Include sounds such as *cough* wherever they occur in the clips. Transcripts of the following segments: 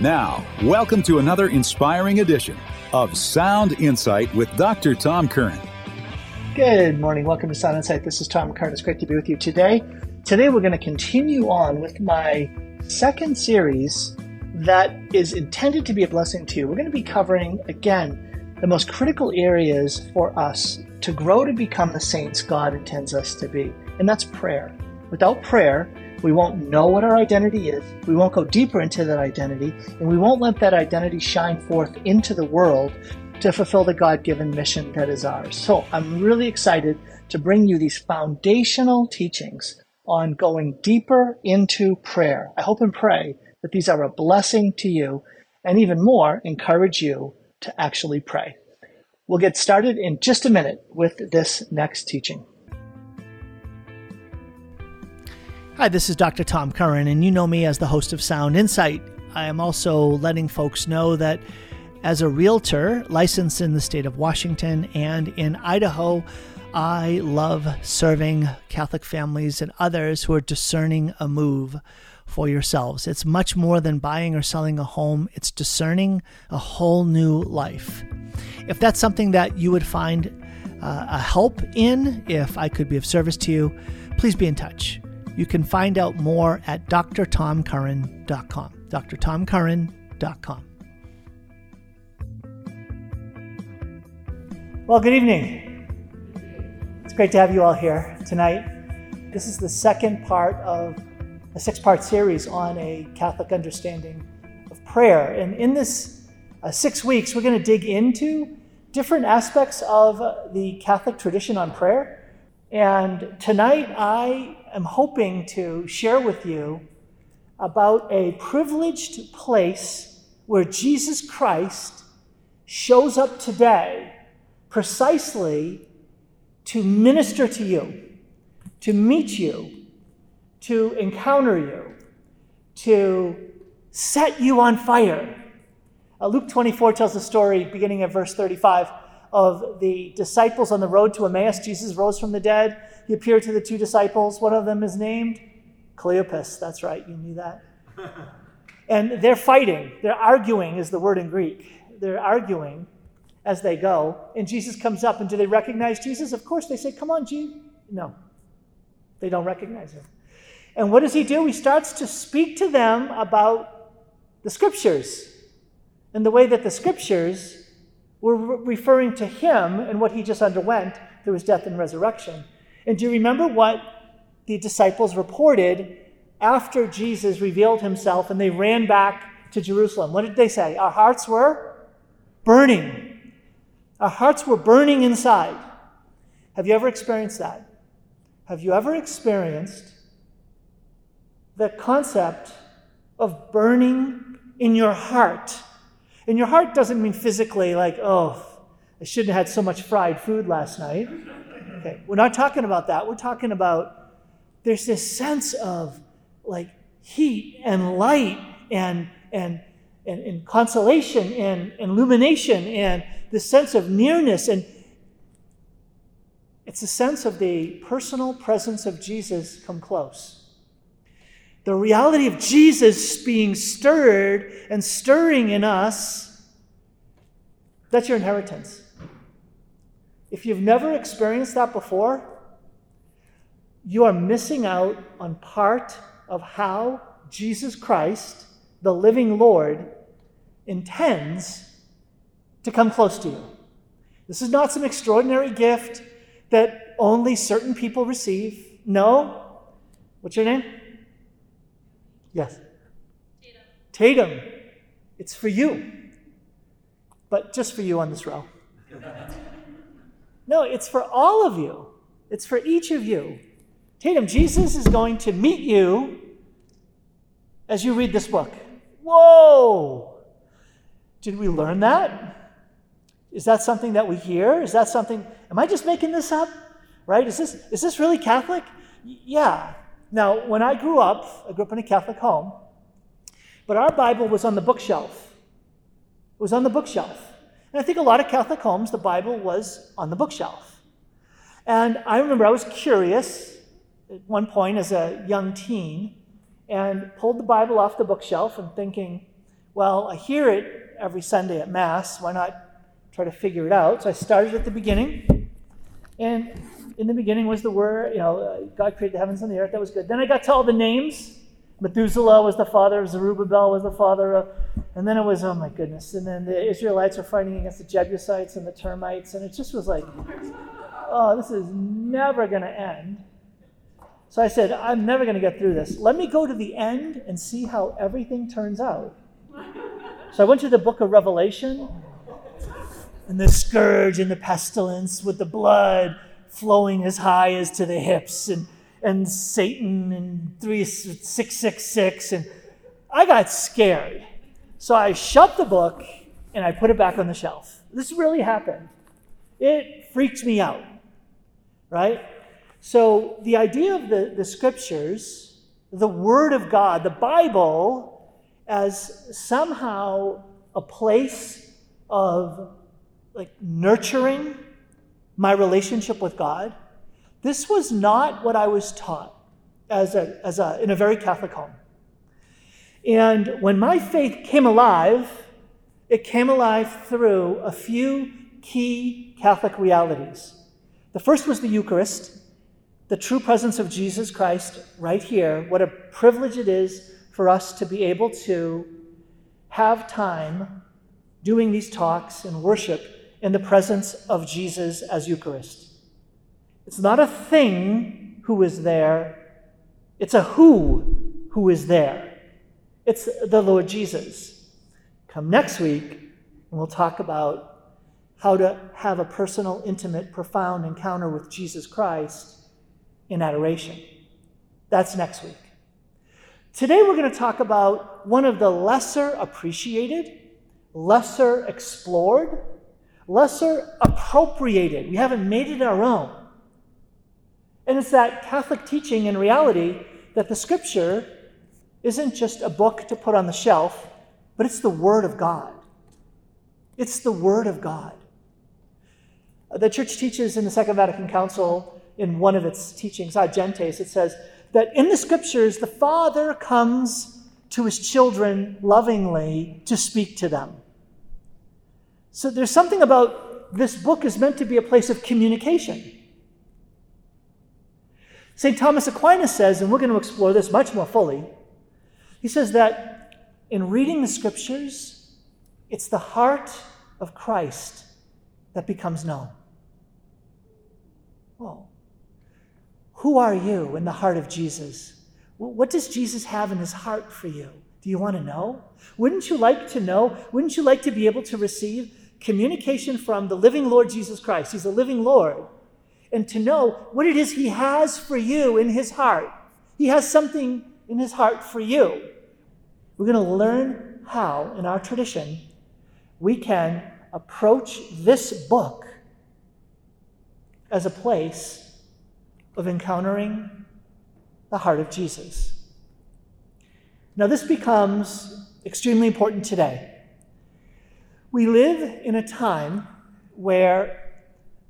Now, welcome to another inspiring edition of Sound Insight with Dr. Tom Curran. Good morning. Welcome to Sound Insight. This is Tom Curran. It's great to be with you today. Today, we're going to continue on with my second series that is intended to be a blessing to you. We're going to be covering, again, the most critical areas for us to grow to become the saints God intends us to be, and that's prayer. Without prayer, we won't know what our identity is. We won't go deeper into that identity, and we won't let that identity shine forth into the world to fulfill the God given mission that is ours. So I'm really excited to bring you these foundational teachings on going deeper into prayer. I hope and pray that these are a blessing to you, and even more, encourage you to actually pray. We'll get started in just a minute with this next teaching. Hi, this is Dr. Tom Curran, and you know me as the host of Sound Insight. I am also letting folks know that as a realtor licensed in the state of Washington and in Idaho, I love serving Catholic families and others who are discerning a move for yourselves. It's much more than buying or selling a home, it's discerning a whole new life. If that's something that you would find uh, a help in, if I could be of service to you, please be in touch. You can find out more at drtomcurran.com. drtomcurran.com. Well, good evening. It's great to have you all here tonight. This is the second part of a six part series on a Catholic understanding of prayer. And in this uh, six weeks, we're going to dig into different aspects of the Catholic tradition on prayer. And tonight, I am hoping to share with you about a privileged place where Jesus Christ shows up today precisely to minister to you, to meet you, to encounter you, to set you on fire. Uh, Luke 24 tells the story, beginning at verse 35 of the disciples on the road to Emmaus. Jesus rose from the dead. He appeared to the two disciples. One of them is named Cleopas. That's right, you knew that. *laughs* and they're fighting. They're arguing, is the word in Greek. They're arguing as they go. And Jesus comes up, and do they recognize Jesus? Of course, they say, Come on, Jesus. No, they don't recognize him. And what does he do? He starts to speak to them about the scriptures and the way that the scriptures we're referring to him and what he just underwent through his death and resurrection. And do you remember what the disciples reported after Jesus revealed himself and they ran back to Jerusalem? What did they say? Our hearts were burning. Our hearts were burning inside. Have you ever experienced that? Have you ever experienced the concept of burning in your heart? And your heart doesn't mean physically, like, oh, I shouldn't have had so much fried food last night. Okay, we're not talking about that. We're talking about there's this sense of like heat and light and and and, and consolation and, and illumination and the sense of nearness and it's a sense of the personal presence of Jesus come close the reality of Jesus being stirred and stirring in us, that's your inheritance. If you've never experienced that before, you are missing out on part of how Jesus Christ, the living Lord, intends to come close to you. This is not some extraordinary gift that only certain people receive. No. What's your name? Yes? Tatum. Tatum. It's for you. But just for you on this row. no, it's for all of you. It's for each of you. Tatum, Jesus is going to meet you as you read this book. Whoa! Did we learn that? Is that something that we hear? Is that something, am I just making this up? Right? Is this, is this really Catholic? Yeah. Now, when I grew up, I grew up in a Catholic home, but our Bible was on the bookshelf. It was on the bookshelf. And I think a lot of Catholic homes, the Bible was on the bookshelf. And I remember I was curious at one point as a young teen and pulled the Bible off the bookshelf and thinking, Well, I hear it every Sunday at Mass. Why not try to figure it out? So I started at the beginning. And in the beginning was the Word, you know, uh, God created the heavens and the earth. That was good. Then I got to all the names. Methuselah was the father of Zerubbabel, was the father of, and then it was, oh my goodness. And then the Israelites were fighting against the Jebusites and the termites. And it just was like, oh, this is never going to end. So I said, I'm never going to get through this. Let me go to the end and see how everything turns out. So I went to the book of Revelation, and the scourge and the pestilence with the blood flowing as high as to the hips, and, and Satan and 3666. And I got scared. So I shut the book and I put it back on the shelf. This really happened. It freaked me out, right? So, the idea of the, the scriptures, the Word of God, the Bible, as somehow a place of like nurturing my relationship with God, this was not what I was taught as a, as a, in a very Catholic home. And when my faith came alive, it came alive through a few key Catholic realities. The first was the Eucharist, the true presence of Jesus Christ right here, what a privilege it is for us to be able to have time doing these talks and worship in the presence of Jesus as Eucharist. It's not a thing who is there, it's a who who is there. It's the Lord Jesus. Come next week, and we'll talk about how to have a personal, intimate, profound encounter with Jesus Christ in adoration. That's next week. Today, we're going to talk about one of the lesser appreciated, lesser explored, lesser appropriated. We haven't made it our own. And it's that Catholic teaching and reality that the scripture isn't just a book to put on the shelf, but it's the Word of God. It's the Word of God. The church teaches in the Second Vatican Council in one of its teachings, Ad Gentes, it says that in the scriptures, the Father comes to his children lovingly to speak to them. So there's something about this book is meant to be a place of communication. St. Thomas Aquinas says, and we're going to explore this much more fully, he says that in reading the scriptures, it's the heart of Christ that becomes known. Whoa. Who are you in the heart of Jesus? What does Jesus have in his heart for you? Do you want to know? Wouldn't you like to know? Wouldn't you like to be able to receive communication from the living Lord Jesus Christ? He's a living Lord. And to know what it is he has for you in his heart. He has something in his heart for you. We're going to learn how, in our tradition, we can approach this book as a place of encountering the heart of Jesus. Now, this becomes extremely important today. We live in a time where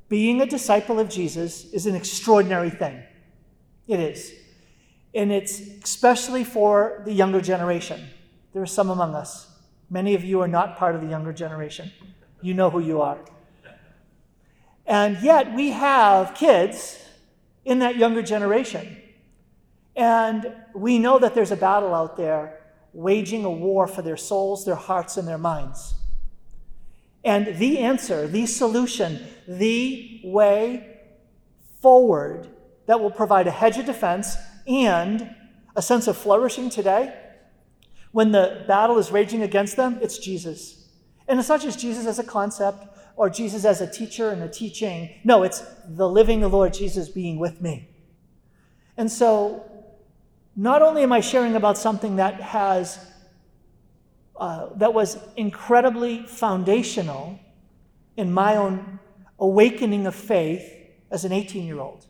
being a disciple of Jesus is an extraordinary thing. It is. And it's especially for the younger generation. There are some among us. Many of you are not part of the younger generation. You know who you are. And yet, we have kids in that younger generation. And we know that there's a battle out there waging a war for their souls, their hearts, and their minds. And the answer, the solution, the way forward that will provide a hedge of defense and a sense of flourishing today, when the battle is raging against them, it's Jesus. And it's not just Jesus as a concept, or Jesus as a teacher and a teaching. No, it's the living the Lord Jesus being with me. And so, not only am I sharing about something that has uh, that was incredibly foundational in my own awakening of faith as an 18 year old.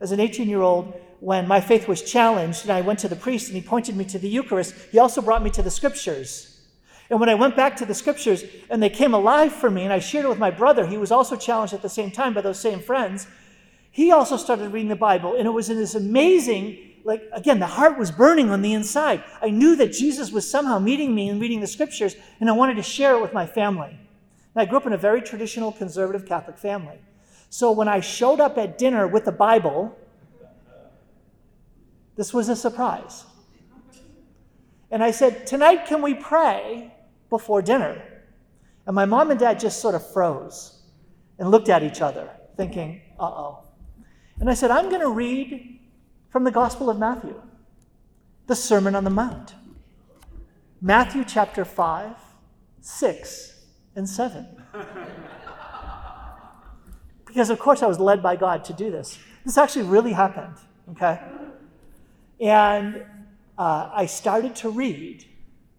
As an 18 year old, when my faith was challenged and I went to the priest and he pointed me to the Eucharist, he also brought me to the scriptures. And when I went back to the scriptures and they came alive for me, and I shared it with my brother, he was also challenged at the same time by those same friends, he also started reading the Bible. And it was in this amazing like, again, the heart was burning on the inside. I knew that Jesus was somehow meeting me and reading the scriptures, and I wanted to share it with my family. And I grew up in a very traditional conservative Catholic family. So when I showed up at dinner with the Bible, this was a surprise. And I said, Tonight, can we pray before dinner? And my mom and dad just sort of froze and looked at each other, thinking, uh oh. And I said, I'm going to read from the Gospel of Matthew, the Sermon on the Mount. Matthew chapter 5, 6, and 7. because, of course, I was led by God to do this. This actually really happened, okay? And uh, I started to read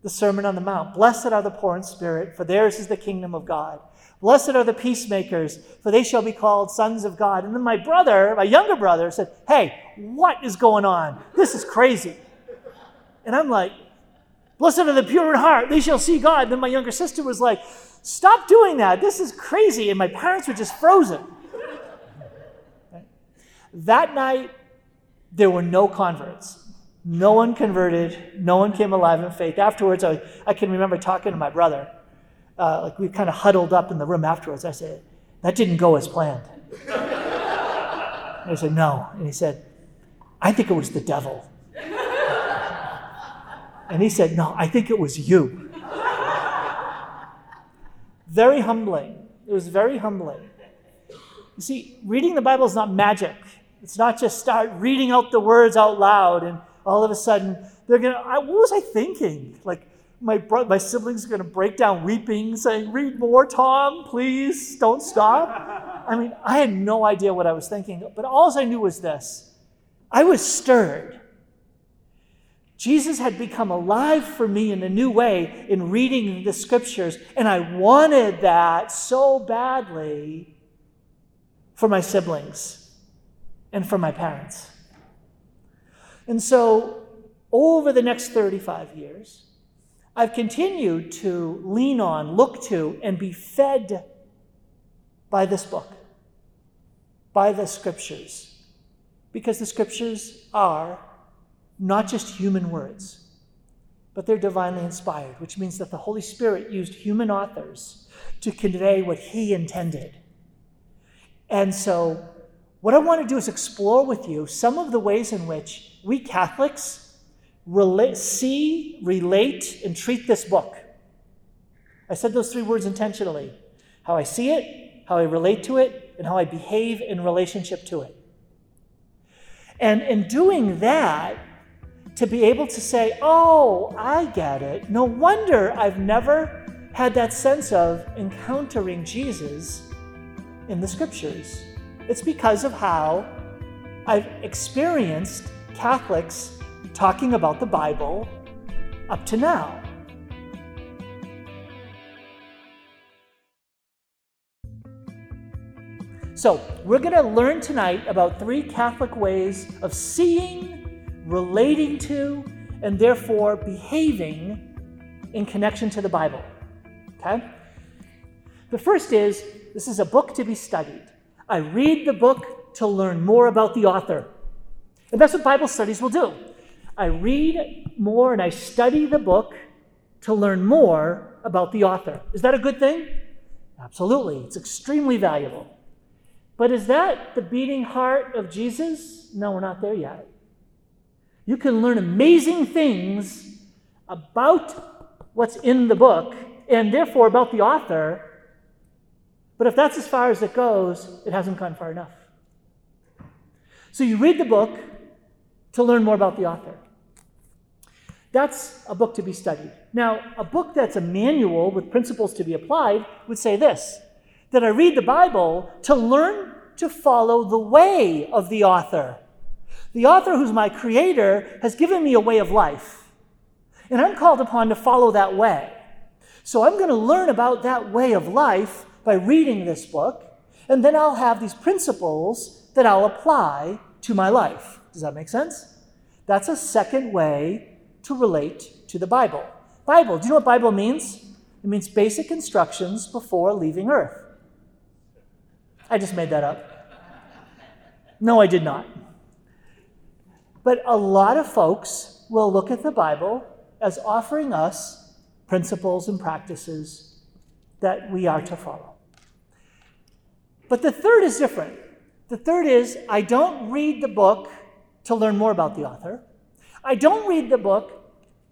the Sermon on the Mount. Blessed are the poor in spirit, for theirs is the kingdom of God. Blessed are the peacemakers, for they shall be called sons of God. And then my brother, my younger brother, said, Hey, what is going on? This is crazy. And I'm like, Blessed are the pure in heart, they shall see God. And then my younger sister was like, Stop doing that. This is crazy. And my parents were just frozen. That night, there were no converts. No one converted. No one came alive in faith. Afterwards, I, I can remember talking to my brother. Uh, like we kind of huddled up in the room afterwards. I said, That didn't go as planned. I said, No. And he said, I think it was the devil. And he said, No, I think it was you. very humbling. It was very humbling. You see, reading the Bible is not magic. It's not just start reading out the words out loud and all of a sudden they're going to, what was I thinking? Like, my, bro- my siblings are going to break down weeping, saying, Read more, Tom, please, don't stop. *laughs* I mean, I had no idea what I was thinking, but all I knew was this I was stirred. Jesus had become alive for me in a new way in reading the scriptures, and I wanted that so badly for my siblings and for my parents. And so, over the next 35 years, I've continued to lean on, look to, and be fed by this book, by the scriptures, because the scriptures are not just human words, but they're divinely inspired, which means that the Holy Spirit used human authors to convey what He intended. And so what I want to do is explore with you some of the ways in which we Catholics relate, see, relate, and treat this book. I said those three words intentionally how I see it, how I relate to it, and how I behave in relationship to it. And in doing that, to be able to say, oh, I get it. No wonder I've never had that sense of encountering Jesus in the scriptures. It's because of how I've experienced Catholics talking about the Bible up to now. So, we're going to learn tonight about three Catholic ways of seeing, relating to, and therefore behaving in connection to the Bible. Okay? The first is this is a book to be studied. I read the book to learn more about the author. And that's what Bible studies will do. I read more and I study the book to learn more about the author. Is that a good thing? Absolutely. It's extremely valuable. But is that the beating heart of Jesus? No, we're not there yet. You can learn amazing things about what's in the book and therefore about the author but if that's as far as it goes, it hasn't gone far enough. So you read the book to learn more about the author. That's a book to be studied. Now, a book that's a manual with principles to be applied would say this that I read the Bible to learn to follow the way of the author. The author, who's my creator, has given me a way of life. And I'm called upon to follow that way. So I'm going to learn about that way of life by reading this book, and then I'll have these principles that I'll apply to my life. Does that make sense? That's a second way to relate to the Bible. Bible, do you know what Bible means? It means basic instructions before leaving earth. I just made that up. No, I did not. But a lot of folks will look at the Bible as offering us principles and practices that we are to follow. But the third is different. The third is I don't read the book to learn more about the author. I don't read the book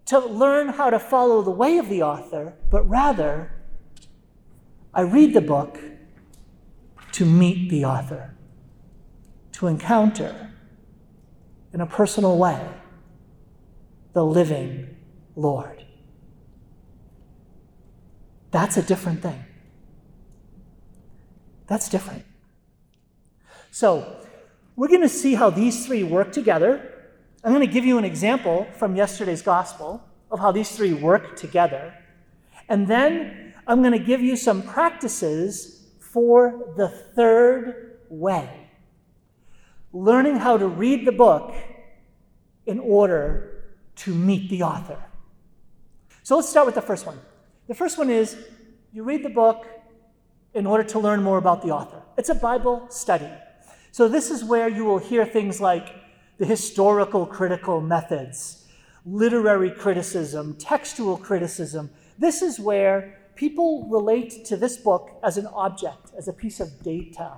to learn how to follow the way of the author, but rather, I read the book to meet the author, to encounter in a personal way the living Lord. That's a different thing. That's different. So, we're going to see how these three work together I'm going to give you an example from yesterday's gospel of how these three work together. And then I'm going to give you some practices for the third way learning how to read the book in order to meet the author. So let's start with the first one. The first one is you read the book in order to learn more about the author. It's a Bible study. So this is where you will hear things like the historical critical methods, literary criticism, textual criticism. This is where people relate to this book as an object, as a piece of data.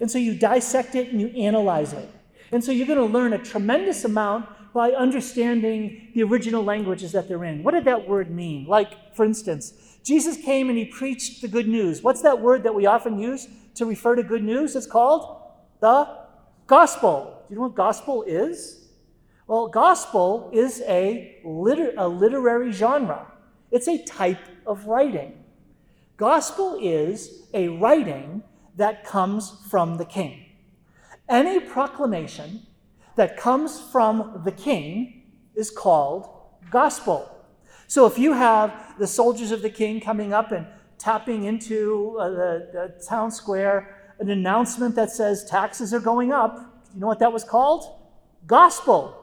And so you dissect it and you analyze it. And so you're going to learn a tremendous amount by understanding the original languages that they're in. What did that word mean? Like, for instance, Jesus came and he preached the good news. What's that word that we often use to refer to good news? It's called the gospel you know what gospel is? Well, gospel is a, liter- a literary genre, it's a type of writing. Gospel is a writing that comes from the king. Any proclamation that comes from the king is called gospel. So if you have the soldiers of the king coming up and tapping into uh, the, the town square an announcement that says taxes are going up, you know what that was called? Gospel.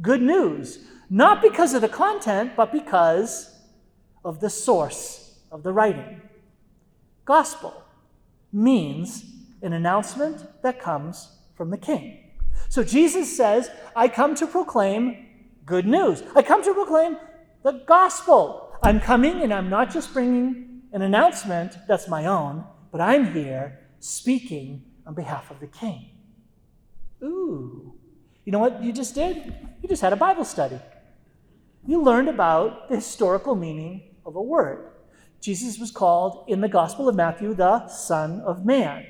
Good news. Not because of the content, but because of the source of the writing. Gospel means an announcement that comes from the king. So Jesus says, I come to proclaim good news. I come to proclaim the gospel. I'm coming and I'm not just bringing an announcement that's my own, but I'm here speaking on behalf of the king. Ooh. You know what you just did? You just had a Bible study. You learned about the historical meaning of a word. Jesus was called in the Gospel of Matthew the Son of Man.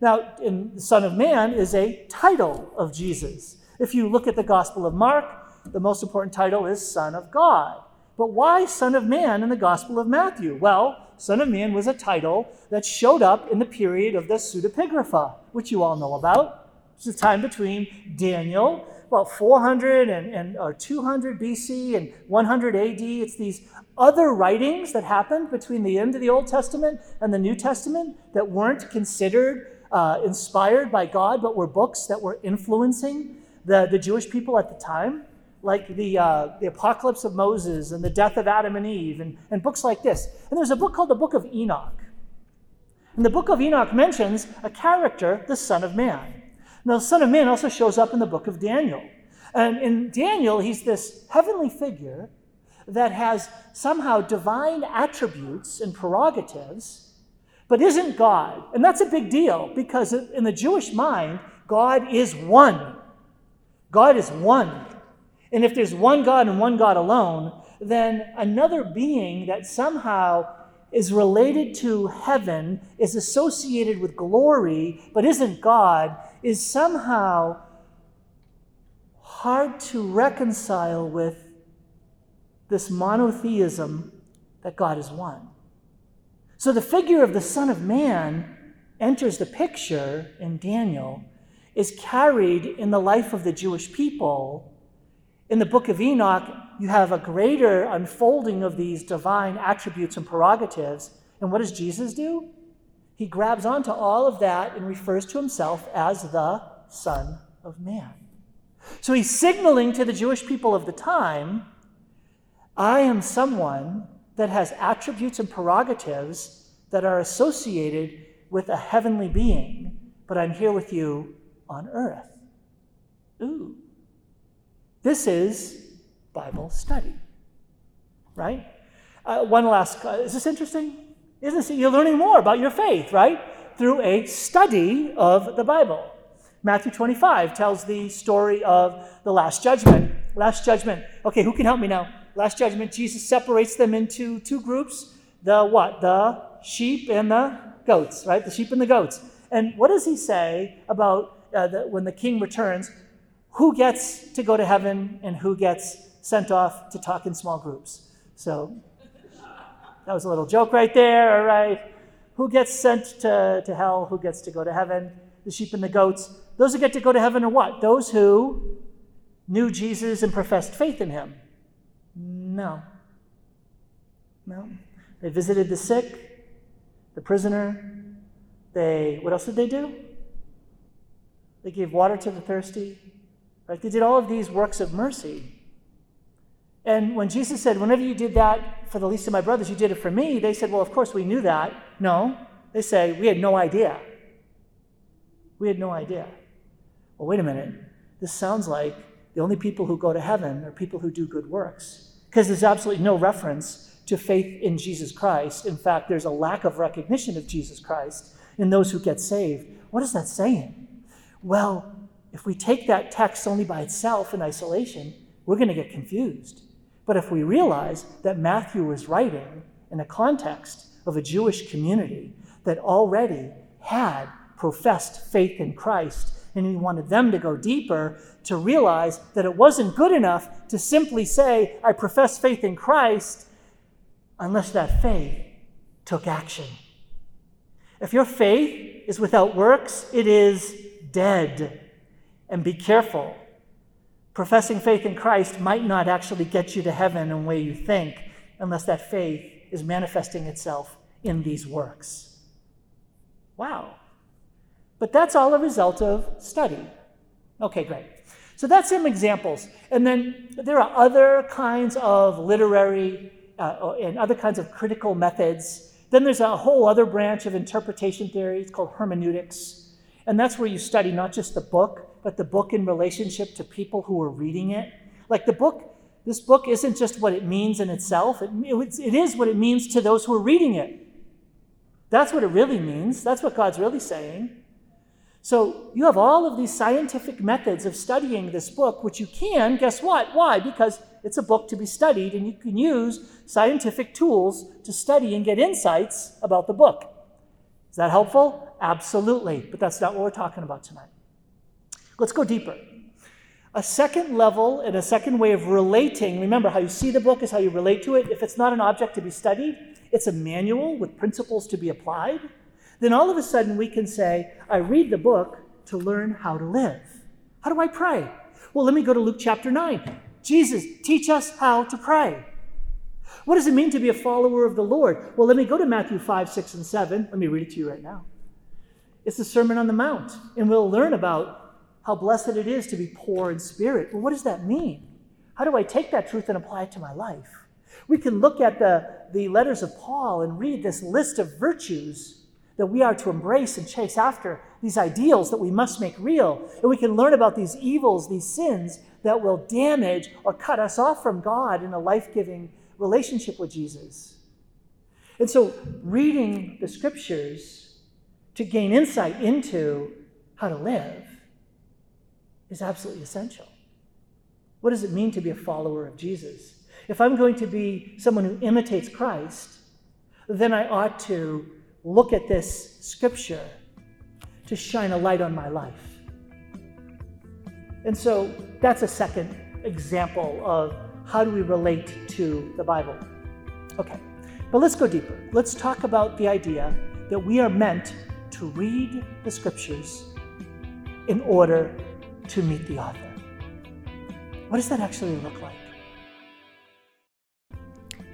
Now, the Son of Man is a title of Jesus. If you look at the Gospel of Mark, the most important title is Son of God. But why Son of Man in the Gospel of Matthew? Well, Son of Man was a title that showed up in the period of the pseudepigrapha, which you all know about. It's the time between Daniel, about 400 and, and or 200 BC and 100 AD. It's these other writings that happened between the end of the Old Testament and the New Testament that weren't considered uh, inspired by God, but were books that were influencing the, the Jewish people at the time, like the, uh, the Apocalypse of Moses and the death of Adam and Eve, and, and books like this. And there's a book called the Book of Enoch. And the Book of Enoch mentions a character, the Son of Man. Now, the Son of Man also shows up in the book of Daniel. And in Daniel, he's this heavenly figure that has somehow divine attributes and prerogatives, but isn't God. And that's a big deal because in the Jewish mind, God is one. God is one. And if there's one God and one God alone, then another being that somehow is related to heaven, is associated with glory, but isn't God, is somehow hard to reconcile with this monotheism that God is one. So the figure of the Son of Man enters the picture in Daniel, is carried in the life of the Jewish people. In the book of Enoch, you have a greater unfolding of these divine attributes and prerogatives. And what does Jesus do? He grabs onto all of that and refers to himself as the Son of Man. So he's signaling to the Jewish people of the time I am someone that has attributes and prerogatives that are associated with a heavenly being, but I'm here with you on earth. Ooh, This is Bible study, right? Uh, one last, uh, is this interesting? Isn't it? you're learning more about your faith, right? Through a study of the Bible. Matthew 25 tells the story of the Last Judgment. Last Judgment. Okay, who can help me now? Last Judgment, Jesus separates them into two groups. The what? The sheep and the goats, right? The sheep and the goats. And what does he say about uh, the, when the king returns? Who gets to go to heaven and who gets sent off to talk in small groups? So that was a little joke right there, all right? Who gets sent to, to hell? Who gets to go to heaven? The sheep and the goats. Those who get to go to heaven are what? Those who knew Jesus and professed faith in him. No. No. They visited the sick, the prisoner. They, what else did they do? They gave water to the thirsty. Right? They did all of these works of mercy. And when Jesus said, Whenever you did that for the least of my brothers, you did it for me, they said, Well, of course we knew that. No. They say, We had no idea. We had no idea. Well, wait a minute. This sounds like the only people who go to heaven are people who do good works. Because there's absolutely no reference to faith in Jesus Christ. In fact, there's a lack of recognition of Jesus Christ in those who get saved. What is that saying? Well, if we take that text only by itself in isolation, we're going to get confused. But if we realize that Matthew was writing in the context of a Jewish community that already had professed faith in Christ, and he wanted them to go deeper to realize that it wasn't good enough to simply say, I profess faith in Christ, unless that faith took action. If your faith is without works, it is dead. And be careful. Professing faith in Christ might not actually get you to heaven in the way you think, unless that faith is manifesting itself in these works. Wow. But that's all a result of study. Okay, great. So that's some examples. And then there are other kinds of literary uh, and other kinds of critical methods. Then there's a whole other branch of interpretation theory. It's called hermeneutics. And that's where you study not just the book, but the book in relationship to people who are reading it. Like the book, this book isn't just what it means in itself, it, it is what it means to those who are reading it. That's what it really means. That's what God's really saying. So you have all of these scientific methods of studying this book, which you can, guess what? Why? Because it's a book to be studied, and you can use scientific tools to study and get insights about the book. Is that helpful? Absolutely. But that's not what we're talking about tonight. Let's go deeper. A second level and a second way of relating, remember how you see the book is how you relate to it. If it's not an object to be studied, it's a manual with principles to be applied then all of a sudden we can say, I read the book to learn how to live. How do I pray? Well, let me go to Luke chapter 9. Jesus, teach us how to pray. What does it mean to be a follower of the Lord? Well, let me go to Matthew 5, 6, and 7. Let me read it to you right now. It's the Sermon on the Mount, and we'll learn about how blessed it is to be poor in spirit. Well, what does that mean? How do I take that truth and apply it to my life? We can look at the, the letters of Paul and read this list of virtues that we are to embrace and chase after these ideals that we must make real. And we can learn about these evils, these sins that will damage or cut us off from God in a life giving relationship with Jesus. And so, reading the scriptures to gain insight into how to live is absolutely essential. What does it mean to be a follower of Jesus? If I'm going to be someone who imitates Christ, then I ought to look at this scripture to shine a light on my life. And so that's a second example of how do we relate to the Bible. Okay, but let's go deeper. Let's talk about the idea that we are meant to read the scriptures in order to meet the author. What does that actually look like?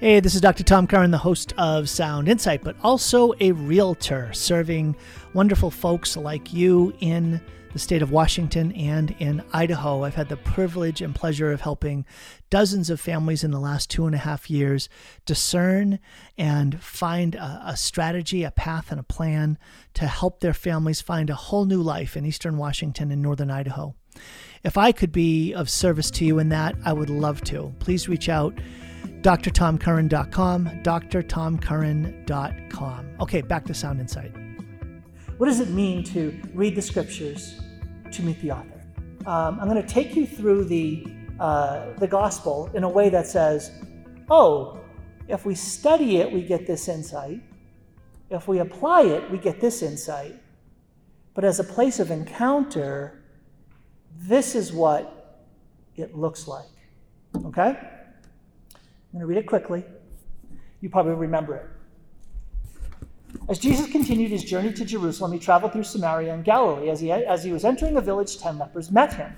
Hey, this is Dr. Tom Curran, the host of Sound Insight, but also a realtor serving wonderful folks like you in the state of Washington and in Idaho. I've had the privilege and pleasure of helping dozens of families in the last two and a half years discern and find a, a, strategy, a path, and a plan to help their families find a whole new life in eastern Washington and northern Idaho. If I could be of service to you in that, I would love to. Please reach out drtomcurran.com, drtomcurran.com. Okay, back to Sound Insight. What does it mean to read the scriptures to meet the author? Um, I'm going to take you through the, uh, the gospel in a way that says, oh, if we study it, we get this insight. If we apply it, we get this insight. But as a place of encounter, this is what it looks like. Okay? I'm going to read it quickly. You probably remember it. As Jesus continued his journey to Jerusalem, he traveled through Samaria and Galilee. As he, as he was entering a village, ten lepers met him.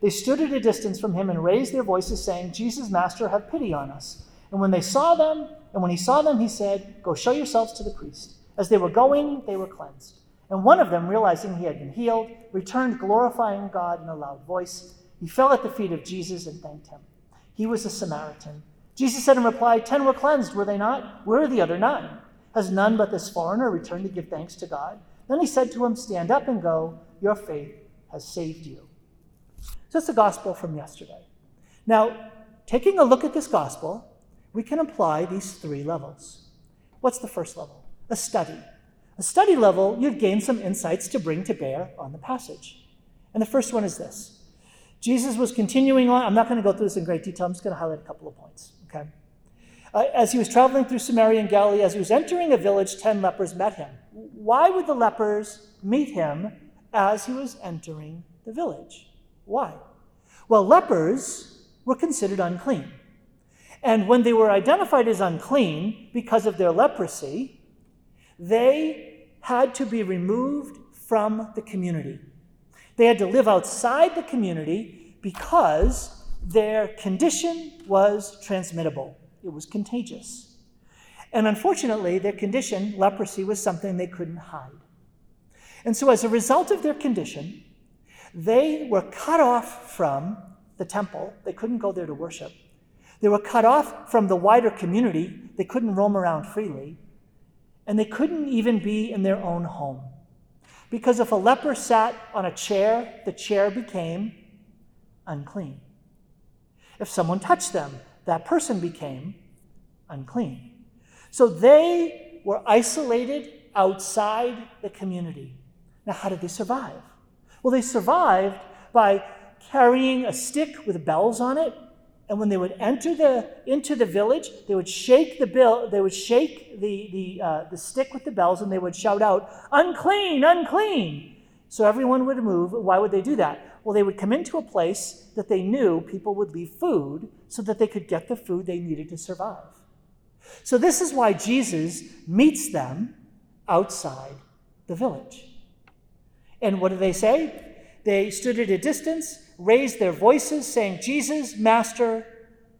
They stood at a distance from him and raised their voices, saying, Jesus, Master, have pity on us. And when they saw them, and when he saw them, he said, Go show yourselves to the priest. As they were going, they were cleansed. And one of them, realizing he had been healed, returned glorifying God in a loud voice. He fell at the feet of Jesus and thanked him. He was a Samaritan. Jesus said in reply, Ten were cleansed, were they not? Where are the other nine? Has none but this foreigner returned to give thanks to God? Then he said to him, Stand up and go. Your faith has saved you. So that's the gospel from yesterday. Now, taking a look at this gospel, we can apply these three levels. What's the first level? A study. A study level, you'd gain some insights to bring to bear on the passage. And the first one is this Jesus was continuing on. I'm not going to go through this in great detail, I'm just going to highlight a couple of points. Okay? Uh, as he was traveling through Samaria and Galilee, as he was entering a village, ten lepers met him. Why would the lepers meet him as he was entering the village? Why? Well, lepers were considered unclean. And when they were identified as unclean because of their leprosy, they had to be removed from the community. They had to live outside the community because their condition was transmittable, it was contagious. And unfortunately, their condition, leprosy, was something they couldn't hide. And so, as a result of their condition, they were cut off from the temple. They couldn't go there to worship. They were cut off from the wider community. They couldn't roam around freely. And they couldn't even be in their own home. Because if a leper sat on a chair, the chair became unclean. If someone touched them, that person became unclean. So they were isolated outside the community. Now, how did they survive? Well, they survived by carrying a stick with bells on it and when they would enter the, into the village, they would shake the bill, they would shake the, the, uh, the stick with the bells, and they would shout out, unclean, unclean. So everyone would move. Why would they do that? Well, they would come into a place that they knew people would leave food so that they could get the food they needed to survive. So this is why Jesus meets them outside the village. And what do they say? They stood at a distance raised their voices, saying, Jesus, Master,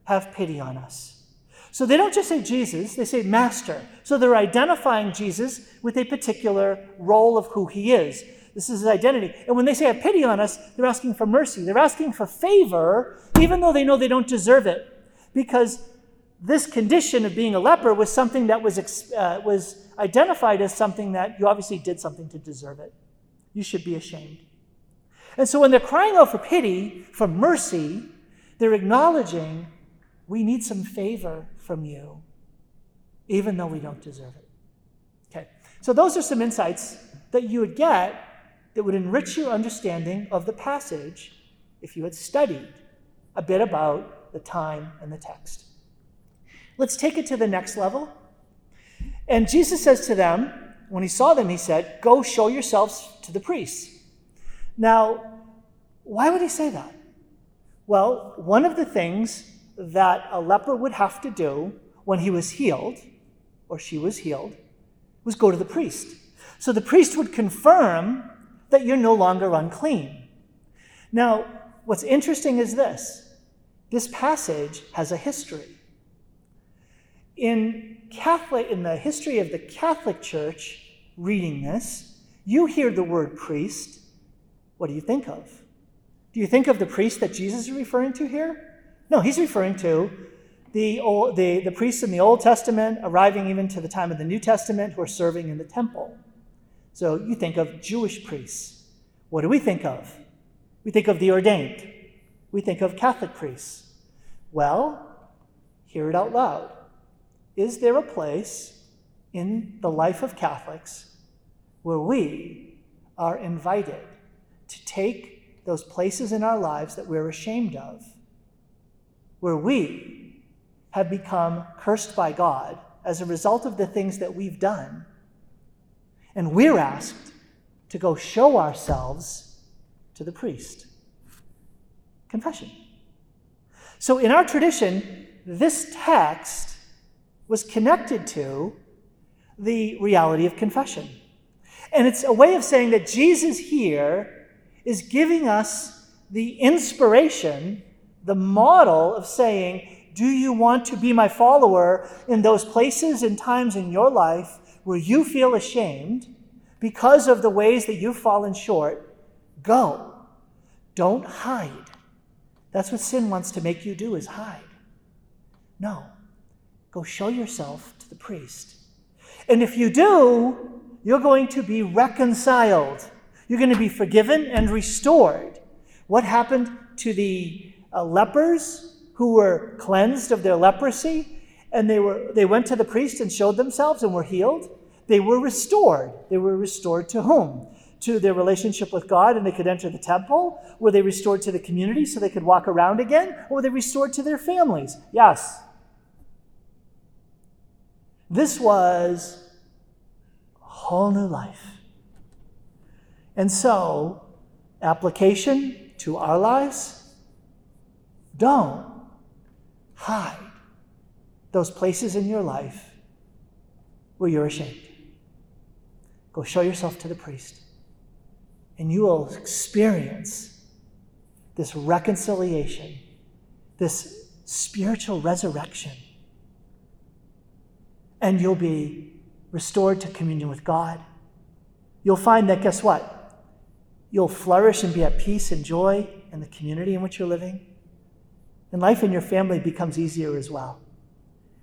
have pity on us. So they don't just say Jesus, they say Master. So they're identifying Jesus with a particular role of who he is. This is his identity. And when they say, have pity on us, they're asking for mercy. They're asking for favor, even though they know they don't deserve it. Because this condition of being a leper was something that was, uh, was identified as something that you obviously did something to deserve it. You should be ashamed. And so when they're crying out for pity, for mercy, they're acknowledging we need some favor from you, even though we don't deserve it. Okay, so those are some insights that you would get that would enrich your understanding of the passage if you had studied a bit about the time and the text. Let's take it to the next level. And Jesus says to them, when he saw them, he said, Go show yourselves to the priests. Now, why would he say that? Well, one of the things that a leper would have to do when he was healed, or she was healed, was go to the priest. So the priest would confirm that you're no longer unclean. Now, what's interesting is this this passage has a history. In Catholic, in the history of the Catholic Church, reading this, you hear the word priest, what do you think of? Do you think of the priest that Jesus is referring to here? No, he's referring to the, the, the priests in the Old Testament arriving even to the time of the New Testament who are serving in the temple. So you think of Jewish priests. What do we think of? We think of the ordained. We think of Catholic priests. Well, hear it out loud. Is there a place in the life of Catholics where we are invited to take those places in our lives that we're ashamed of, where we have become cursed by God as a result of the things that we've done, and we're asked to go show ourselves to the priest? Confession. So, in our tradition, this text was connected to the reality of confession. And it's a way of saying that Jesus here is giving us the inspiration, the model of saying, Do you want to be my follower in those places and times in your life where you feel ashamed because of the ways that you've fallen short? Go. Don't hide. That's what sin wants to make you do is hide. No. Go show yourself to the priest. And if you do, you're going to be reconciled. You're going to be forgiven and restored. What happened to the uh, lepers who were cleansed of their leprosy and they were they went to the priest and showed themselves and were healed? They were restored. They were restored to whom? To their relationship with God and they could enter the temple? Were they restored to the community so they could walk around again? Or were they restored to their families? Yes. This was a whole new life. And so, application to our lives don't hide those places in your life where you're ashamed. Go show yourself to the priest, and you will experience this reconciliation, this spiritual resurrection. And you'll be restored to communion with God. You'll find that, guess what? You'll flourish and be at peace and joy in the community in which you're living. And life in your family becomes easier as well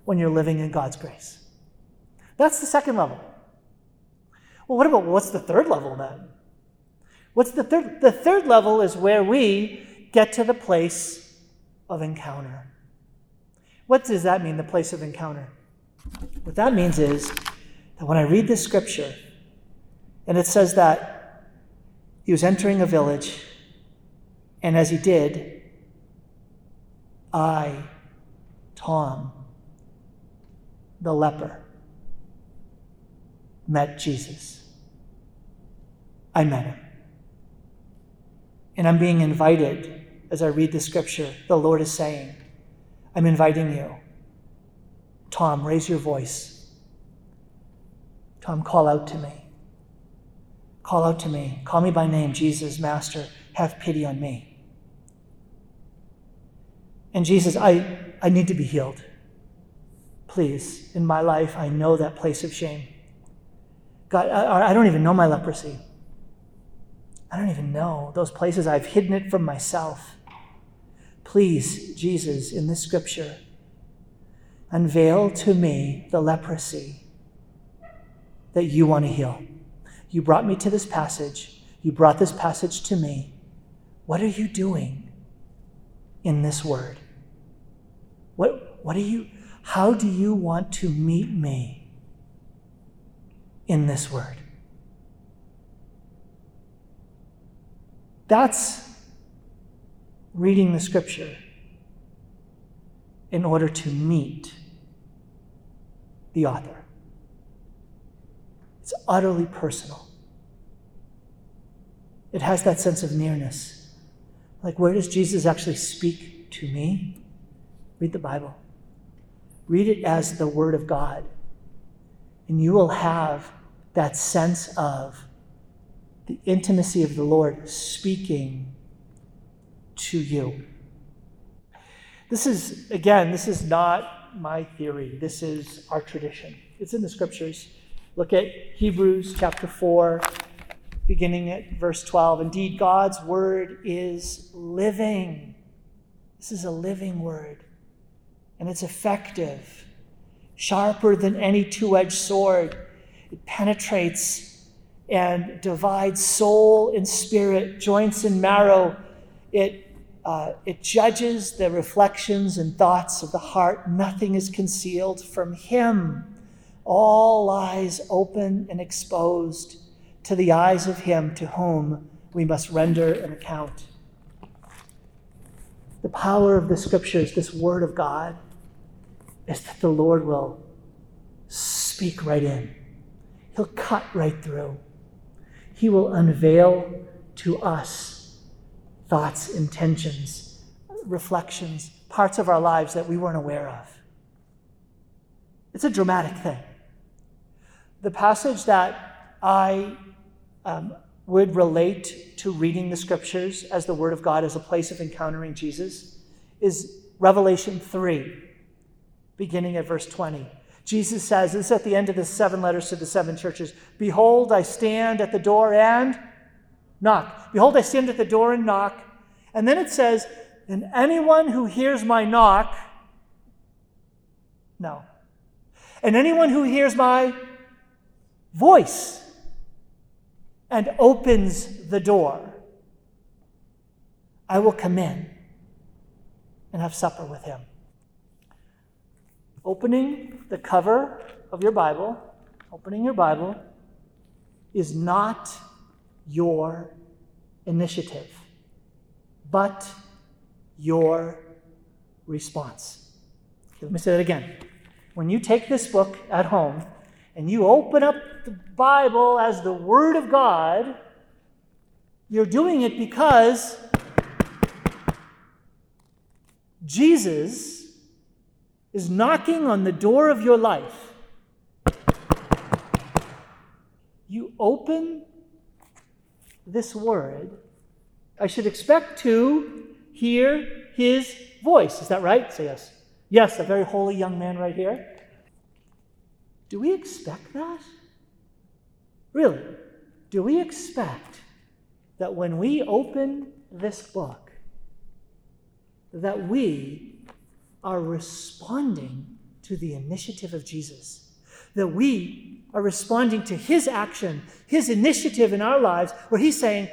when you're living in God's grace. That's the second level. Well, what about what's the third level then? What's the third? The third level is where we get to the place of encounter. What does that mean, the place of encounter? What that means is that when I read this scripture, and it says that he was entering a village, and as he did, I, Tom, the leper, met Jesus. I met him. And I'm being invited as I read the scripture. The Lord is saying, I'm inviting you. Tom, raise your voice Tom, call out to me. Call out to me. Call me by name, Jesus, Master. Have pity on me. And Jesus, I, I need to be healed. Please, in my life, I know that place of shame. God, I, I don't even know my leprosy. I don't even know those places. I've hidden it from myself. Please, Jesus, in this scripture, unveil to me the leprosy that you want to heal. You brought me to this passage. You brought this passage to me. What are you doing in this word? What, what are you, how do you want to meet me in this word? That's reading the scripture in order to meet the author. It's utterly personal. It has that sense of nearness. Like, where does Jesus actually speak to me? Read the Bible. Read it as the Word of God. And you will have that sense of the intimacy of the Lord speaking to you. This is, again, this is not my theory. This is our tradition. It's in the scriptures. Look at Hebrews chapter 4, beginning at verse 12. Indeed, God's word is living. This is a living word, and it's effective, sharper than any two edged sword. It penetrates and divides soul and spirit, joints and marrow, it, uh, it judges the reflections and thoughts of the heart. Nothing is concealed from Him. All lies open and exposed to the eyes of Him to whom we must render an account. The power of the Scriptures, this Word of God, is that the Lord will speak right in. He'll cut right through. He will unveil to us thoughts, intentions, reflections, parts of our lives that we weren't aware of. It's a dramatic thing. The passage that I um, would relate to reading the scriptures as the Word of God as a place of encountering Jesus is Revelation 3, beginning at verse 20. Jesus says, this is at the end of the seven letters to the seven churches Behold, I stand at the door and knock. Behold, I stand at the door and knock. And then it says, And anyone who hears my knock, no. And anyone who hears my voice and opens the door, I will come in and have supper with him. Opening the cover of your Bible, opening your Bible, is not your initiative, but your response. Let me say that again. When you take this book at home and you open up the Bible as the Word of God, you're doing it because Jesus is knocking on the door of your life. You open this word, I should expect to hear his voice. Is that right? Say yes. Yes, a very holy young man right here. Do we expect that? Really? Do we expect that when we open this book, that we are responding to the initiative of Jesus? That we are responding to his action, his initiative in our lives, where he's saying,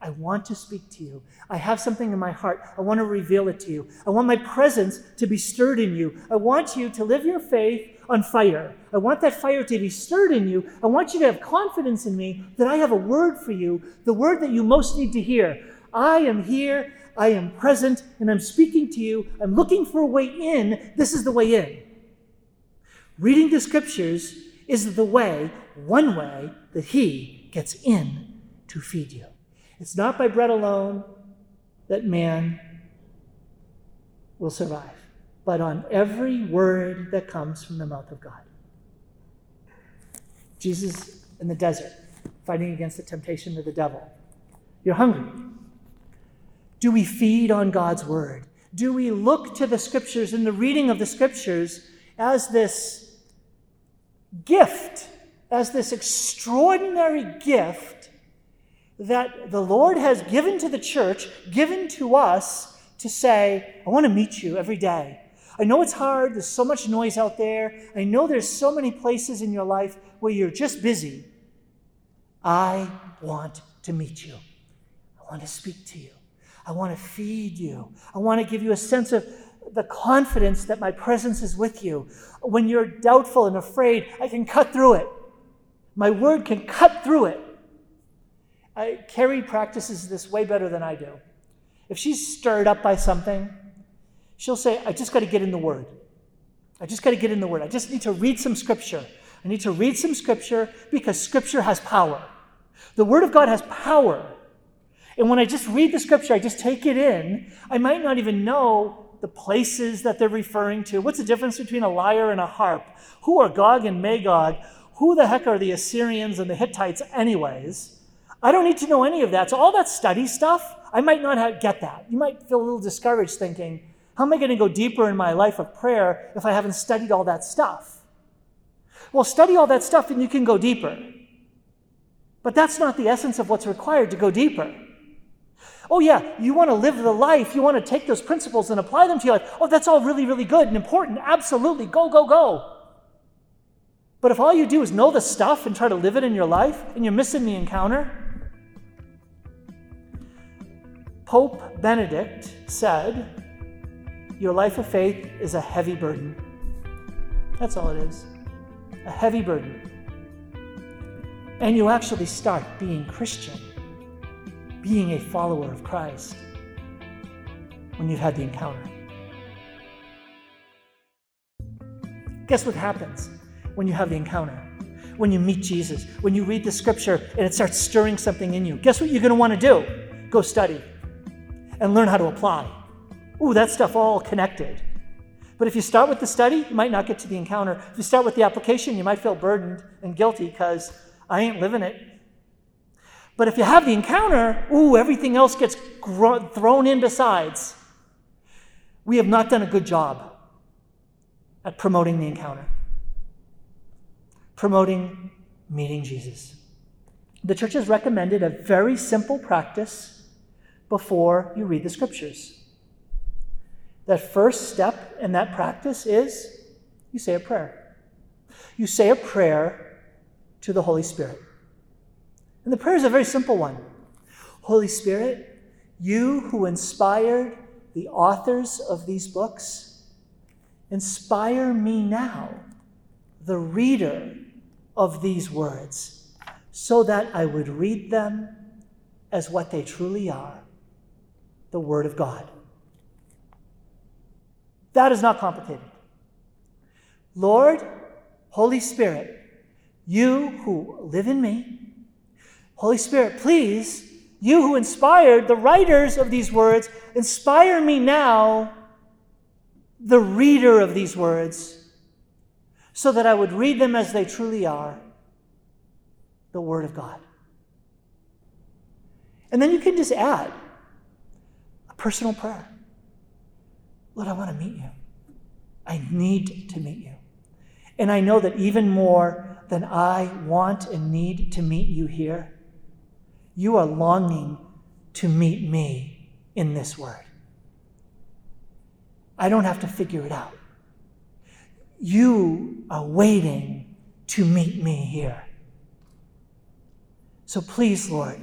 I want to speak to you. I have something in my heart. I want to reveal it to you. I want my presence to be stirred in you. I want you to live your faith on fire. I want that fire to be stirred in you. I want you to have confidence in me that I have a word for you, the word that you most need to hear. I am here. I am present and I'm speaking to you. I'm looking for a way in. This is the way in. Reading the scriptures is the way, one way, that He gets in to feed you. It's not by bread alone that man will survive, but on every word that comes from the mouth of God. Jesus in the desert, fighting against the temptation of the devil. You're hungry. Do we feed on God's word? Do we look to the scriptures and the reading of the scriptures as this gift, as this extraordinary gift that the Lord has given to the church, given to us to say, I want to meet you every day. I know it's hard. There's so much noise out there. I know there's so many places in your life where you're just busy. I want to meet you. I want to speak to you. I want to feed you. I want to give you a sense of the confidence that my presence is with you. When you're doubtful and afraid, I can cut through it. My word can cut through it. Carrie practices this way better than I do. If she's stirred up by something, she'll say, I just got to get in the word. I just got to get in the word. I just need to read some scripture. I need to read some scripture because scripture has power. The word of God has power. And when I just read the scripture, I just take it in, I might not even know the places that they're referring to. What's the difference between a lyre and a harp? Who are Gog and Magog? Who the heck are the Assyrians and the Hittites, anyways? I don't need to know any of that. So, all that study stuff, I might not have, get that. You might feel a little discouraged thinking, how am I going to go deeper in my life of prayer if I haven't studied all that stuff? Well, study all that stuff and you can go deeper. But that's not the essence of what's required to go deeper. Oh, yeah, you want to live the life, you want to take those principles and apply them to your life. Oh, that's all really, really good and important. Absolutely. Go, go, go. But if all you do is know the stuff and try to live it in your life and you're missing the encounter, Pope Benedict said, Your life of faith is a heavy burden. That's all it is a heavy burden. And you actually start being Christian, being a follower of Christ, when you've had the encounter. Guess what happens when you have the encounter? When you meet Jesus, when you read the scripture and it starts stirring something in you, guess what you're going to want to do? Go study and learn how to apply. Ooh, that stuff all connected. But if you start with the study, you might not get to the encounter. If you start with the application, you might feel burdened and guilty because I ain't living it. But if you have the encounter, ooh, everything else gets gro- thrown in besides. We have not done a good job at promoting the encounter, promoting meeting Jesus. The church has recommended a very simple practice before you read the scriptures. That first step in that practice is you say a prayer. You say a prayer to the Holy Spirit. And the prayer is a very simple one Holy Spirit, you who inspired the authors of these books, inspire me now, the reader of these words, so that I would read them as what they truly are the Word of God. That is not complicated. Lord, Holy Spirit, you who live in me, Holy Spirit, please, you who inspired the writers of these words, inspire me now, the reader of these words, so that I would read them as they truly are the Word of God. And then you can just add a personal prayer. Lord, I want to meet you. I need to meet you. And I know that even more than I want and need to meet you here, you are longing to meet me in this word. I don't have to figure it out. You are waiting to meet me here. So please, Lord,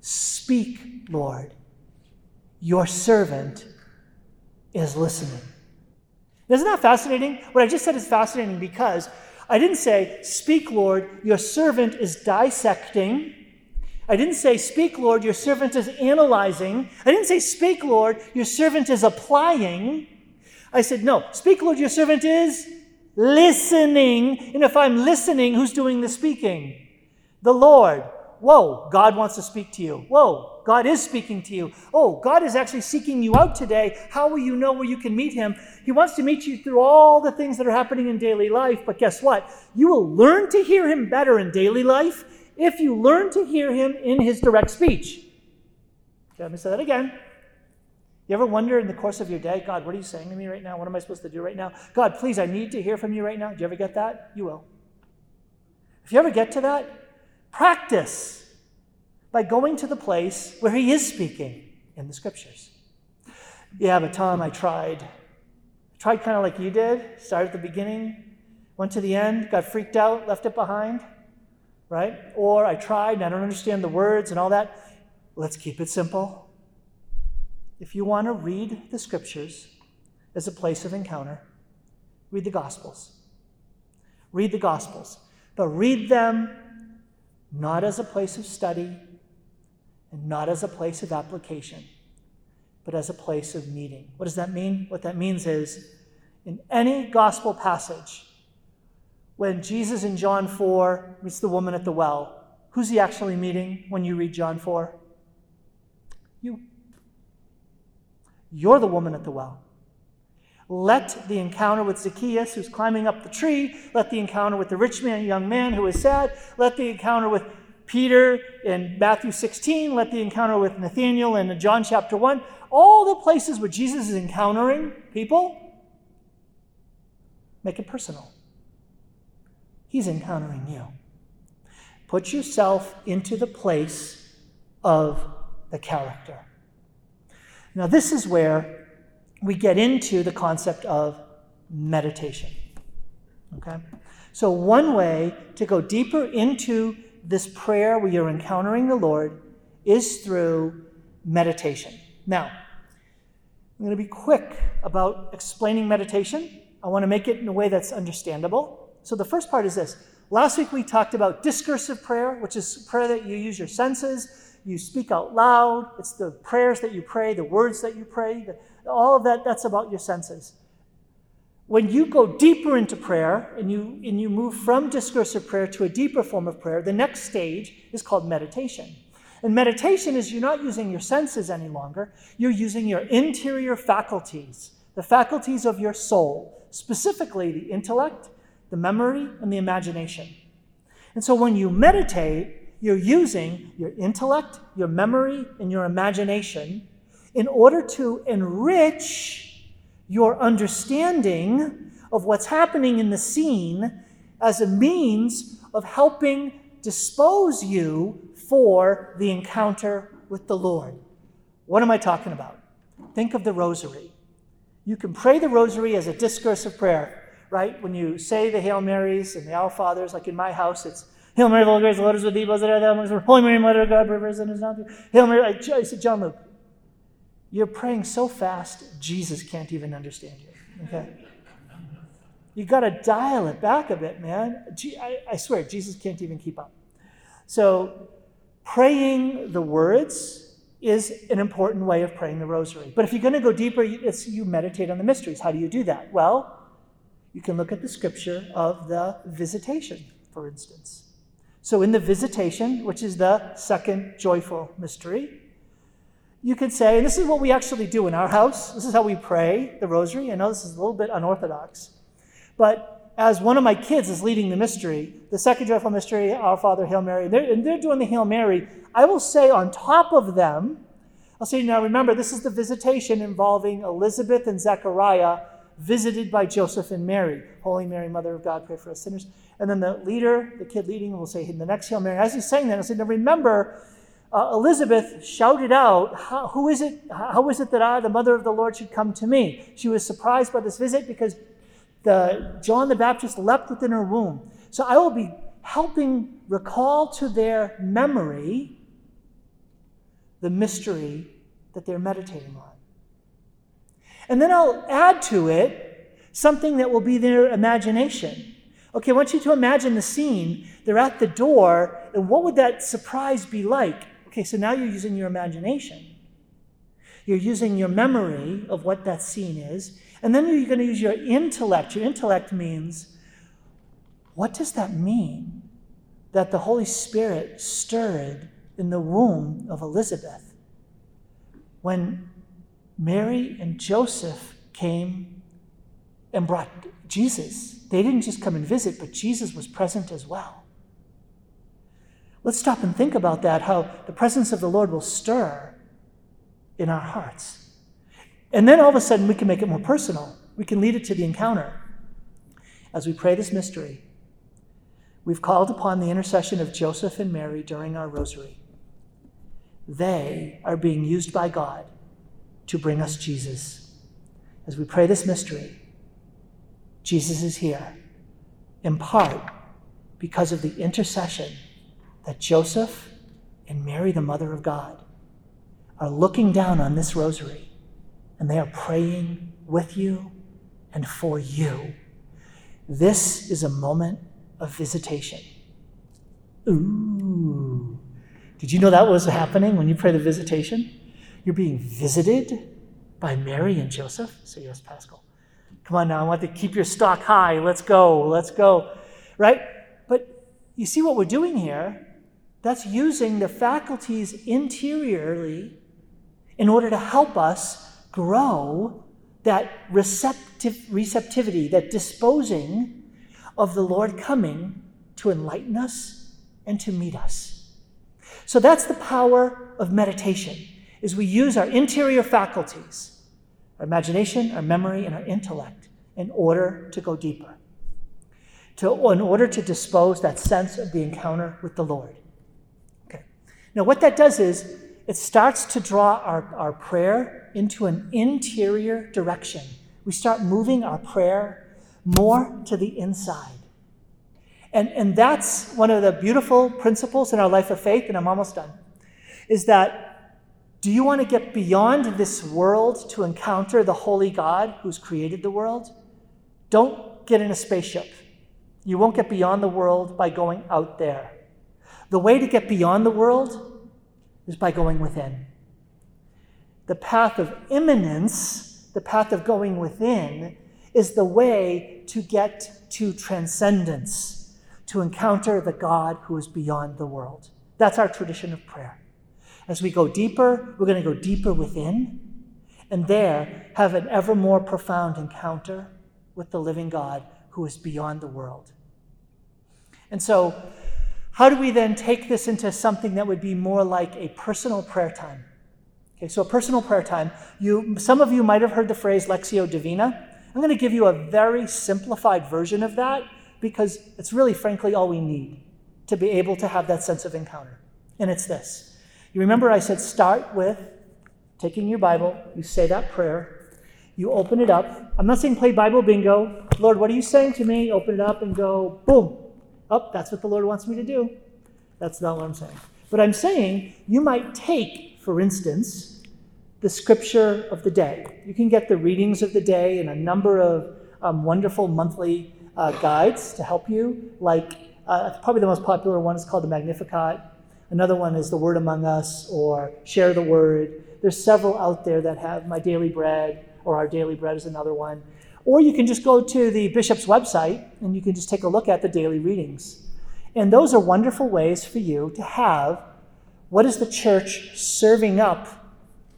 speak, Lord. Your servant is listening. Isn't that fascinating? What I just said is fascinating because I didn't say, Speak, Lord, your servant is dissecting. I didn't say, Speak, Lord, your servant is analyzing. I didn't say, Speak, Lord, your servant is applying. I said, No, speak, Lord, your servant is listening. And if I'm listening, who's doing the speaking? The Lord. Whoa, God wants to speak to you. Whoa, God is speaking to you. Oh, God is actually seeking you out today. How will you know where you can meet Him? He wants to meet you through all the things that are happening in daily life. But guess what? You will learn to hear Him better in daily life if you learn to hear Him in His direct speech. Okay, let me say that again. You ever wonder in the course of your day, God, what are you saying to me right now? What am I supposed to do right now? God, please, I need to hear from you right now. Do you ever get that? You will. If you ever get to that, Practice by going to the place where he is speaking in the scriptures. Yeah, but Tom, I tried. I tried kind of like you did. Started at the beginning, went to the end, got freaked out, left it behind, right? Or I tried and I don't understand the words and all that. Let's keep it simple. If you want to read the scriptures as a place of encounter, read the Gospels. Read the Gospels, but read them not as a place of study and not as a place of application, but as a place of meeting. What does that mean? What that means is in any gospel passage, when Jesus in John 4 meets the woman at the well, who's he actually meeting when you read John 4? You. You're the woman at the well. Let the encounter with Zacchaeus, who's climbing up the tree, let the encounter with the rich man, young man who is sad, let the encounter with Peter in Matthew 16, let the encounter with Nathaniel in John chapter 1, all the places where Jesus is encountering people, make it personal. He's encountering you. Put yourself into the place of the character. Now, this is where we get into the concept of meditation. Okay? So, one way to go deeper into this prayer where you're encountering the Lord is through meditation. Now, I'm going to be quick about explaining meditation. I want to make it in a way that's understandable. So, the first part is this. Last week we talked about discursive prayer, which is prayer that you use your senses, you speak out loud. It's the prayers that you pray, the words that you pray, the, all of that, that's about your senses. When you go deeper into prayer and you, and you move from discursive prayer to a deeper form of prayer, the next stage is called meditation. And meditation is you're not using your senses any longer, you're using your interior faculties, the faculties of your soul, specifically the intellect, the memory, and the imagination. And so when you meditate, you're using your intellect, your memory, and your imagination in order to enrich your understanding of what's happening in the scene as a means of helping dispose you for the encounter with the Lord. What am I talking about? Think of the rosary. You can pray the rosary as a discursive prayer, right? When you say the Hail Marys and the Our Fathers, like in my house, it's Hail Mary, full of grace, the Lord is with thee, blessed art thou Holy Mary, Mother of God, rivers and his not Hail Mary, I said, John Luke, you're praying so fast, Jesus can't even understand you. Okay? You got to dial it back a bit, man. I, I swear, Jesus can't even keep up. So, praying the words is an important way of praying the rosary. But if you're going to go deeper, it's you meditate on the mysteries. How do you do that? Well, you can look at the scripture of the visitation, for instance. So, in the visitation, which is the second joyful mystery, you could say, and this is what we actually do in our house, this is how we pray the rosary. I know this is a little bit unorthodox, but as one of my kids is leading the mystery, the second joyful mystery, Our Father, Hail Mary, and they're, and they're doing the Hail Mary, I will say on top of them, I'll say, now remember, this is the visitation involving Elizabeth and Zechariah visited by Joseph and Mary. Holy Mary, Mother of God, pray for us sinners. And then the leader, the kid leading, will say in the next Hail Mary. As he's saying that, I'll say, now remember, uh, Elizabeth shouted out, Who is it? How is it that I, the mother of the Lord, should come to me? She was surprised by this visit because the, John the Baptist leapt within her womb. So I will be helping recall to their memory the mystery that they're meditating on. And then I'll add to it something that will be their imagination. Okay, I want you to imagine the scene. They're at the door, and what would that surprise be like? Okay, so now you're using your imagination. You're using your memory of what that scene is, and then you're going to use your intellect. Your intellect means what does that mean that the Holy Spirit stirred in the womb of Elizabeth when Mary and Joseph came and brought Jesus. They didn't just come and visit, but Jesus was present as well. Let's stop and think about that how the presence of the Lord will stir in our hearts. And then all of a sudden, we can make it more personal. We can lead it to the encounter. As we pray this mystery, we've called upon the intercession of Joseph and Mary during our rosary. They are being used by God to bring us Jesus. As we pray this mystery, Jesus is here, in part because of the intercession that Joseph and Mary, the Mother of God, are looking down on this rosary and they are praying with you and for you. This is a moment of visitation. Ooh. Did you know that was happening when you pray the visitation? You're being visited by Mary and Joseph? So, yes, Pascal. Come on now, I want to keep your stock high. Let's go, let's go. Right? But you see what we're doing here? That's using the faculties interiorly in order to help us grow that receptivity, that disposing of the Lord coming to enlighten us and to meet us. So that's the power of meditation is we use our interior faculties, our imagination, our memory, and our intellect in order to go deeper, to, in order to dispose that sense of the encounter with the Lord. Now, what that does is it starts to draw our, our prayer into an interior direction. We start moving our prayer more to the inside. And, and that's one of the beautiful principles in our life of faith, and I'm almost done, is that Do you want to get beyond this world to encounter the holy God who's created the world? Don't get in a spaceship. You won't get beyond the world by going out there. The way to get beyond the world is by going within. The path of immanence, the path of going within, is the way to get to transcendence, to encounter the God who is beyond the world. That's our tradition of prayer. As we go deeper, we're going to go deeper within, and there have an ever more profound encounter with the living God who is beyond the world. And so, how do we then take this into something that would be more like a personal prayer time? Okay, so a personal prayer time. You, some of you might have heard the phrase Lectio Divina. I'm going to give you a very simplified version of that because it's really, frankly, all we need to be able to have that sense of encounter. And it's this. You remember I said start with taking your Bible, you say that prayer, you open it up. I'm not saying play Bible bingo. Lord, what are you saying to me? Open it up and go, boom. Oh, that's what the Lord wants me to do. That's not what I'm saying. But I'm saying you might take, for instance, the scripture of the day. You can get the readings of the day and a number of um, wonderful monthly uh, guides to help you. Like, uh, probably the most popular one is called the Magnificat. Another one is the Word Among Us or Share the Word. There's several out there that have My Daily Bread or Our Daily Bread is another one. Or you can just go to the bishop's website and you can just take a look at the daily readings. And those are wonderful ways for you to have what is the church serving up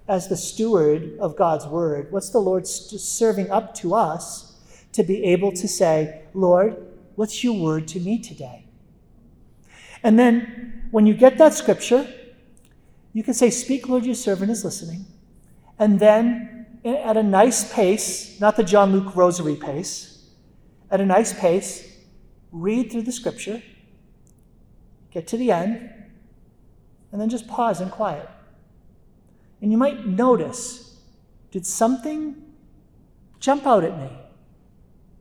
as the steward of God's word? What's the Lord serving up to us to be able to say, Lord, what's your word to me today? And then when you get that scripture, you can say, Speak, Lord, your servant is listening. And then at a nice pace, not the John Luke rosary pace, at a nice pace, read through the scripture, get to the end, and then just pause in quiet. And you might notice did something jump out at me?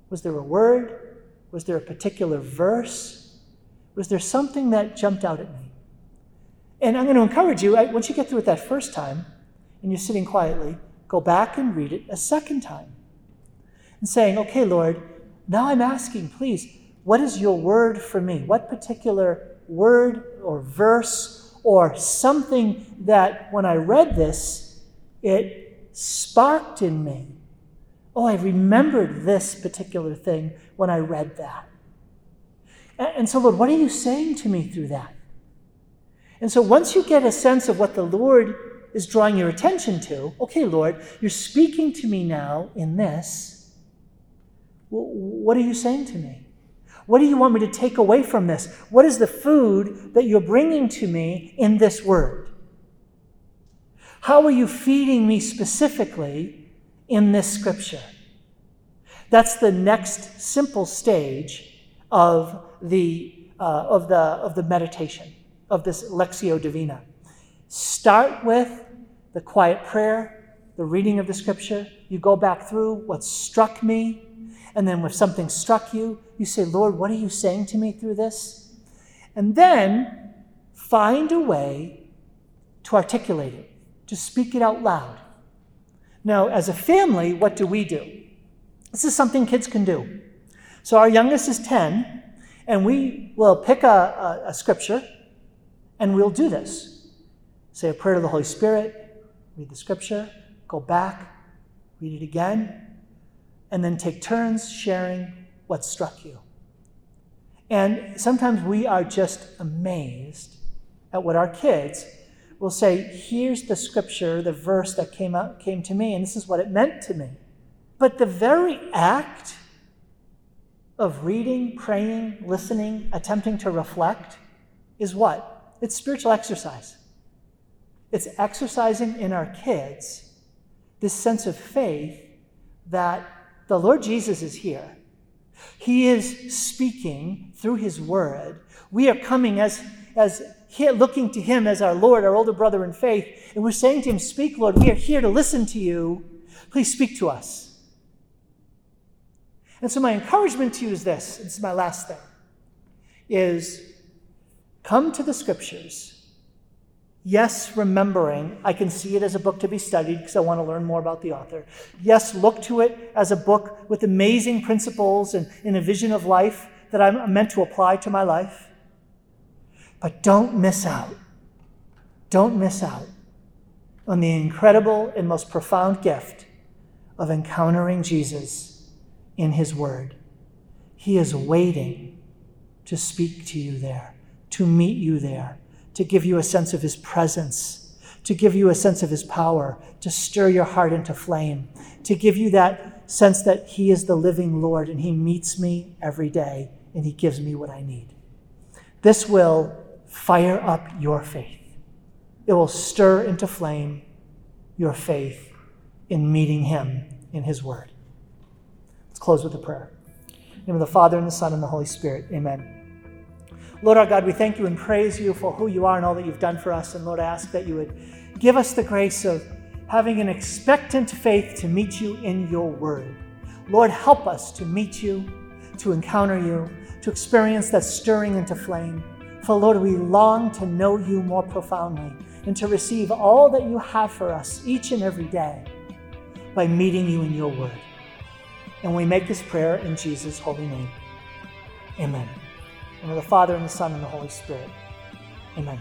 Was there a word? Was there a particular verse? Was there something that jumped out at me? And I'm going to encourage you, once you get through it that first time and you're sitting quietly, go back and read it a second time and saying, okay, Lord, now I'm asking, please, what is your word for me? What particular word or verse or something that when I read this, it sparked in me? Oh, I remembered this particular thing when I read that. And so, Lord, what are you saying to me through that? And so, once you get a sense of what the Lord is drawing your attention to okay, Lord, you're speaking to me now in this. What are you saying to me? What do you want me to take away from this? What is the food that you're bringing to me in this word? How are you feeding me specifically in this scripture? That's the next simple stage of the, uh, of the, of the meditation, of this Lectio Divina. Start with the quiet prayer, the reading of the scripture. You go back through what struck me. And then, if something struck you, you say, Lord, what are you saying to me through this? And then find a way to articulate it, to speak it out loud. Now, as a family, what do we do? This is something kids can do. So, our youngest is 10, and we will pick a, a, a scripture and we'll do this say a prayer to the Holy Spirit, read the scripture, go back, read it again, and then take turns sharing what struck you. And sometimes we are just amazed at what our kids will say, here's the scripture, the verse that came out came to me, and this is what it meant to me. But the very act of reading, praying, listening, attempting to reflect is what? It's spiritual exercise. It's exercising in our kids this sense of faith that the Lord Jesus is here. He is speaking through his word. We are coming as, as looking to him as our Lord, our older brother in faith, and we're saying to him, Speak, Lord, we are here to listen to you. Please speak to us. And so my encouragement to you is this, this is my last thing, is come to the scriptures Yes, remembering, I can see it as a book to be studied because I want to learn more about the author. Yes, look to it as a book with amazing principles and, and a vision of life that I'm meant to apply to my life. But don't miss out. Don't miss out on the incredible and most profound gift of encountering Jesus in His Word. He is waiting to speak to you there, to meet you there, to give you a sense of His presence, to give you a sense of His power, to stir your heart into flame, to give you that sense that He is the living Lord and He meets me every day and He gives me what I need. This will fire up your faith. It will stir into flame your faith in meeting Him in His Word. Let's close with a prayer. In the name of the Father, and the Son, and the Holy Spirit. Amen. Lord our God, we thank you and praise you for who you are and all that you've done for us. And Lord, I ask that you would give us the grace of having an expectant faith to meet you in your word. Lord, help us to meet you, to encounter you, to experience that stirring into flame. For Lord, we long to know you more profoundly and to receive all that you have for us each and every day by meeting you in your word. And we make this prayer in Jesus' holy name. Amen. And the Father, and the Son, and the Holy Spirit. Amen.